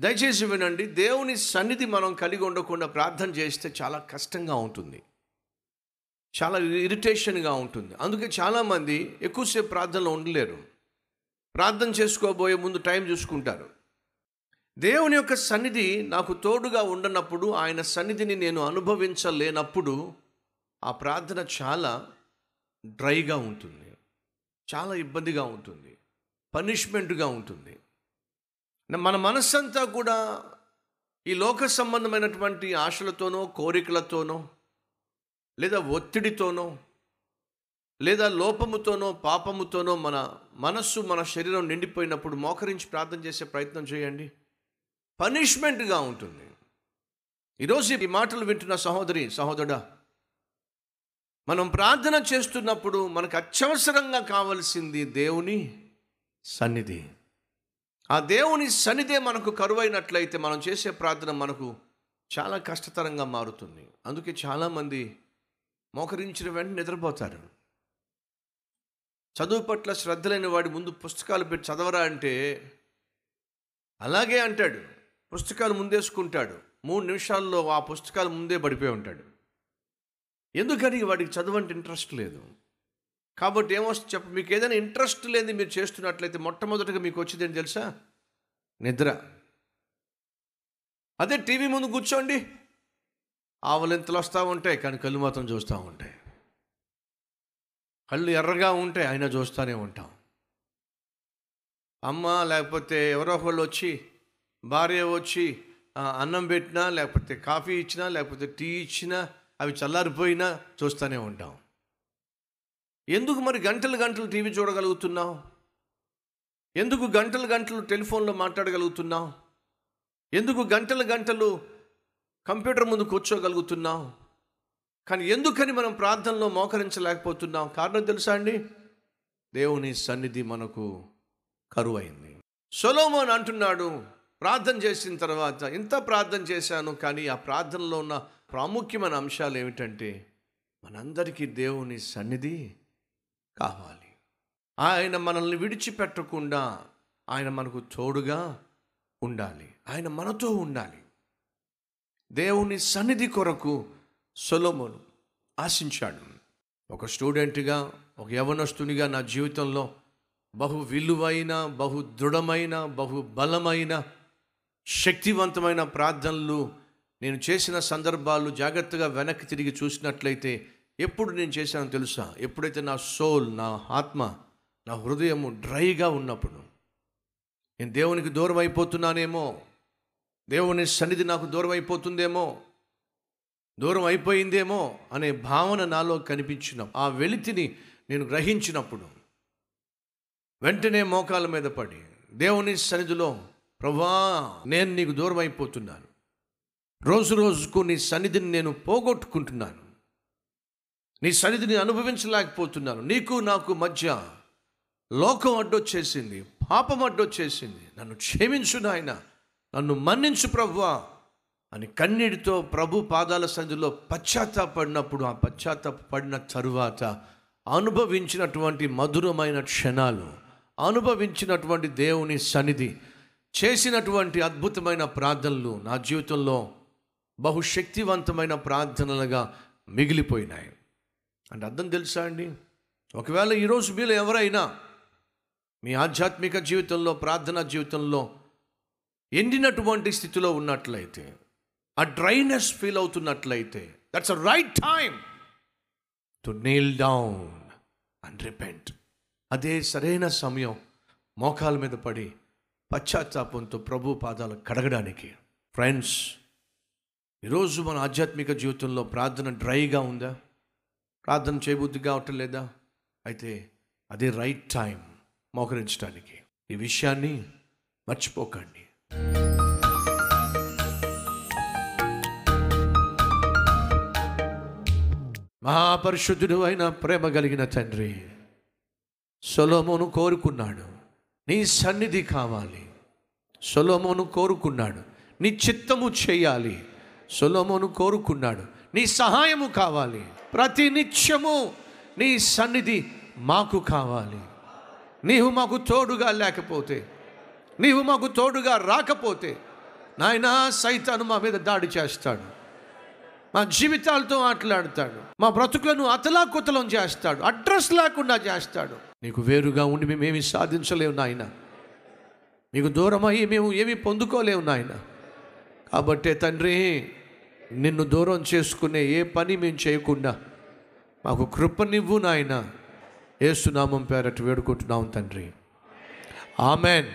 దయచేసి వినండి దేవుని సన్నిధి మనం కలిగి ఉండకుండా ప్రార్థన చేస్తే చాలా కష్టంగా ఉంటుంది. చాలా ఇరిటేషన్గా ఉంటుంది. అందుకే చాలామంది ఎక్కువసేపు ప్రార్థనలో ఉండలేరు. ప్రార్థన చేసుకోబోయే ముందు టైం చూసుకుంటారు. దేవుని యొక్క సన్నిధి నాకు తోడుగా ఉండనప్పుడు ఆయన సన్నిధిని నేను అనుభవించలేనప్పుడు ఆ ప్రార్థన చాలా డ్రైగా ఉంటుంది. చాలా ఇబ్బందిగా ఉంటుంది. పనిష్మెంట్గా ఉంటుంది. మన మనస్సంతా కూడా ఈ లోక సంబంధమైనటువంటి ఆశలతోనో కోరికలతోనో లేదా ఒత్తిడితోనో లేదా లోపముతోనో పాపముతోనో మన మనస్సు మన శరీరం నిండిపోయినప్పుడు మోకరించి ప్రార్థన చేసే ప్రయత్నం చేయండి. పనిష్మెంట్గా ఉంటుంది. ఈరోజు ఈ మాటలు వింటున్న సహోదరి సహోదరుడా మనం ప్రార్థన చేస్తున్నప్పుడు మనకు అత్యవసరంగా కావలసింది దేవుని సన్నిధి. ఆ దేవుని సన్నిధే మనకు కరువైనట్లయితే మనం చేసే ప్రార్థన మనకు చాలా కష్టతరంగా మారుతుంది. అందుకే చాలామంది మోకరించిన వెంటనే నిద్రపోతారు. చదువు పట్ల శ్రద్ధ లేని వాడి ముందు పుస్తకాలు పెట్టి చదవరా అంటే అలాగే అంటాడు. పుస్తకాలు ముందేసుకుంటాడు. మూడు నిమిషాల్లో ఆ పుస్తకాలు ముందే పడిపోయి ఉంటాడు. ఎందుకని వాడికి చదవంటే ఇంట్రెస్ట్ లేదు. కాబట్టి ఏమో చెప్ప మీకు ఏదైనా ఇంట్రెస్ట్ లేని మీరు చేస్తున్నట్లయితే మొట్టమొదటిగా మీకు వచ్చేది ఏంటి తెలుసా? నిద్ర. అదే టీవీ ముందు కూర్చోండి. ఆవలింతలు వస్తూ ఉంటాయి కానీ కళ్ళు మాత్రం చూస్తూ ఉంటాయి. కళ్ళు ఎర్రగా ఉంటాయి అయినా చూస్తూనే ఉంటాం. అమ్మ లేకపోతే ఎవరో ఒకళ్ళు వచ్చి భార్య వచ్చి అన్నం పెట్టినా లేకపోతే కాఫీ ఇచ్చినా లేకపోతే టీ ఇచ్చినా అవి చల్లారిపోయినా చూస్తూనే ఉంటాం. ఎందుకు మరి గంటలు గంటలు టీవీ చూడగలుగుతున్నావు? ఎందుకు గంటలు గంటలు టెలిఫోన్లో మాట్లాడగలుగుతున్నావు? ఎందుకు గంటలు గంటలు కంప్యూటర్ ముందు కూర్చోగలుగుతున్నావు? కానీ ఎందుకని మనం ప్రార్థనలో మోకరించలేకపోతున్నాం? కారణం తెలుసా అండి? దేవుని సన్నిధి మనకు కరువైంది. సొలోమోన్ అంటున్నాడు ప్రార్థన చేసిన తర్వాత ఇంత ప్రార్థన చేశాను కానీ ఆ ప్రార్థనలో ఉన్న ప్రాముఖ్యమైన అంశాలు ఏమిటంటే మనందరికీ దేవుని సన్నిధి కావాలి. ఆయన మనల్ని విడిచిపెట్టకుండా ఆయన మనకు తోడుగా ఉండాలి. ఆయన మనతో ఉండాలి. దేవుని సన్నిధి కొరకు సొలోమోను ఆశించాడు. ఒక స్టూడెంట్గా ఒక యవనస్తునిగా నా జీవితంలో బహు విలువైన బహు దృఢమైన బహు బలమైన శక్తివంతమైన ప్రార్థనలు నేను చేసిన సందర్భాలు జాగ్రత్తగా వెనక్కి తిరిగి చూసినట్లయితే ఎప్పుడు నేను చేశానో తెలుసా? ఎప్పుడైతే నా సోల్ నా ఆత్మ నా హృదయము డ్రైగా ఉన్నప్పుడు నేను దేవునికి దూరం అయిపోతున్నానేమో దేవుని సన్నిధి నాకు దూరం అయిపోతుందేమో దూరం అయిపోయిందేమో అనే భావన నాలో కనిపించిన ఆ వెలితిని నేను గ్రహించినప్పుడు వెంటనే మోకాల మీద పడి దేవుని సన్నిధిలో ప్రభా నేను నీకు దూరం అయిపోతున్నాను రోజు రోజుకు నీ సన్నిధిని నేను పోగొట్టుకుంటున్నాను. నీ సన్నిధిని అనుభవించలేకపోతున్నాను. నీకు నాకు మధ్య లోకం అడ్డొచ్చేసింది పాపం అడ్డొచ్చేసింది. నన్ను క్షమించు నాయన. నన్ను మన్నించు ప్రభువా అని కన్నీటితో ప్రభు పాదాల సన్నిధిలో పశ్చాత్తాపడినప్పుడు ఆ పశ్చాత్తాపడిన తరువాత అనుభవించినటువంటి మధురమైన క్షణాలు అనుభవించినటువంటి దేవుని సన్నిధి చేసినటువంటి అద్భుతమైన ప్రార్థనలు నా జీవితంలో బహుశక్తివంతమైన ప్రార్థనలుగా మిగిలిపోయినాయి. అంటే అర్థం తెలుసా అండి? ఒకవేళ ఈరోజు మీలో ఎవరైనా మీ ఆధ్యాత్మిక జీవితంలో ప్రార్థనా జీవితంలో ఎండినటువంటి స్థితిలో ఉన్నట్లయితే ఆ dryness feel అవుతున్నట్లయితే that's a right time to kneel down and repent. అదే సరైన సమయం మోకాల మీద పడి పశ్చాత్తాపంతో ప్రభు పాదాలు కడగడానికి. ఫ్రెండ్స్ ఈరోజు మన ఆధ్యాత్మిక జీవితంలో ప్రార్థన డ్రైగా ఉందా? ప్రార్థన చేయబుద్ధి కావటం లేదా? అయితే అదే రైట్ టైం మోకరించడానికి ఈ విషయాన్ని మర్చిపోకండి. మహాపరిశుద్ధుడు అయిన ప్రేమ కలిగిన తండ్రి సొలోమోను కోరుకున్నాడు. నీ సన్నిధి కావాలి. సొలోమోను కోరుకున్నాడు. నీ చిత్తము చేయాలి. సొలోమోను కోరుకున్నాడు. నీ సహాయము కావాలి. ప్రతి నిత్యము నీ సన్నిధి మాకు కావాలి. నీవు మాకు తోడుగా లేకపోతే నీవు మాకు తోడుగా రాకపోతే నాయన సైతాను మా మీద దాడి చేస్తాడు. మా జీవితాలతో ఆటలాడతాడు. మా బ్రతుకులను అతలాకుతలం చేస్తాడు. అడ్రస్ లేకుండా చేస్తాడు. నీకు వేరుగా ఉండి మేమేమి సాధించలేము నాయన. మీకు దూరమయ్యి మేము ఏమి పొందుకోలేము నాయన. కాబట్టే తండ్రి నిన్ను దూరం చేసుకునే ఏ పని మేము చేయకుండా మాకు కృపనివ్వు నాయన. ఏసునామం పేరట వేడుకుంటున్నాం తండ్రి. ఆమెన్.